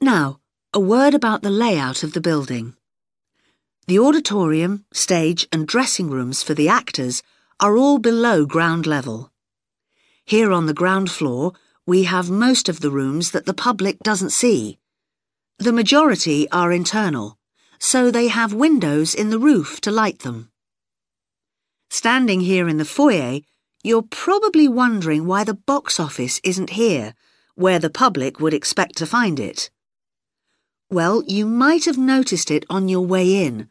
Now, a word about the layout of the building. The auditorium, stage and dressing rooms for the actors are all below ground level. Here on the ground floor, we have most of the rooms that the public doesn't see. The majority are internal, so they have windows in the roof to light them. Standing here in the foyer, you're probably wondering why the box office isn't here, where the public would expect to find it. Well, you might have noticed it on your way in.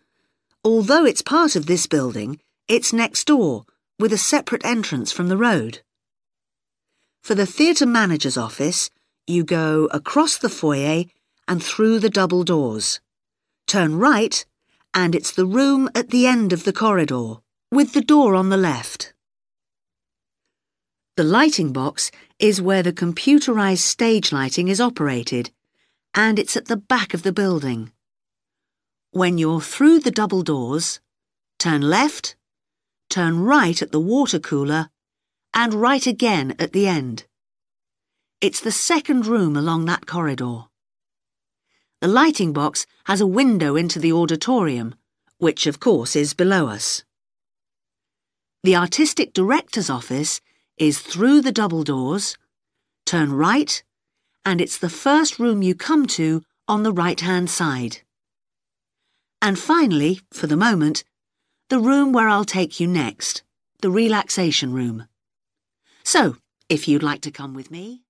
Although it's part of this building, it's next door, with a separate entrance from the road. For the theatre manager's office, you go across the foyer and through the double doors. Turn right, and it's the room at the end of the corridor, with the door on the left. The lighting box is where the computerized stage lighting is operated, and it's at the back of the building. When you're through the double doors, turn left, turn right at the water cooler, and right again at the end. It's the second room along that corridor. The lighting box has a window into the auditorium, which of course is below us. The artistic director's office is through the double doors, turn right, and it's the first room you come to on the right-hand side. And finally, for the moment, the room where I'll take you next, the relaxation room. So, if you'd like to come with me...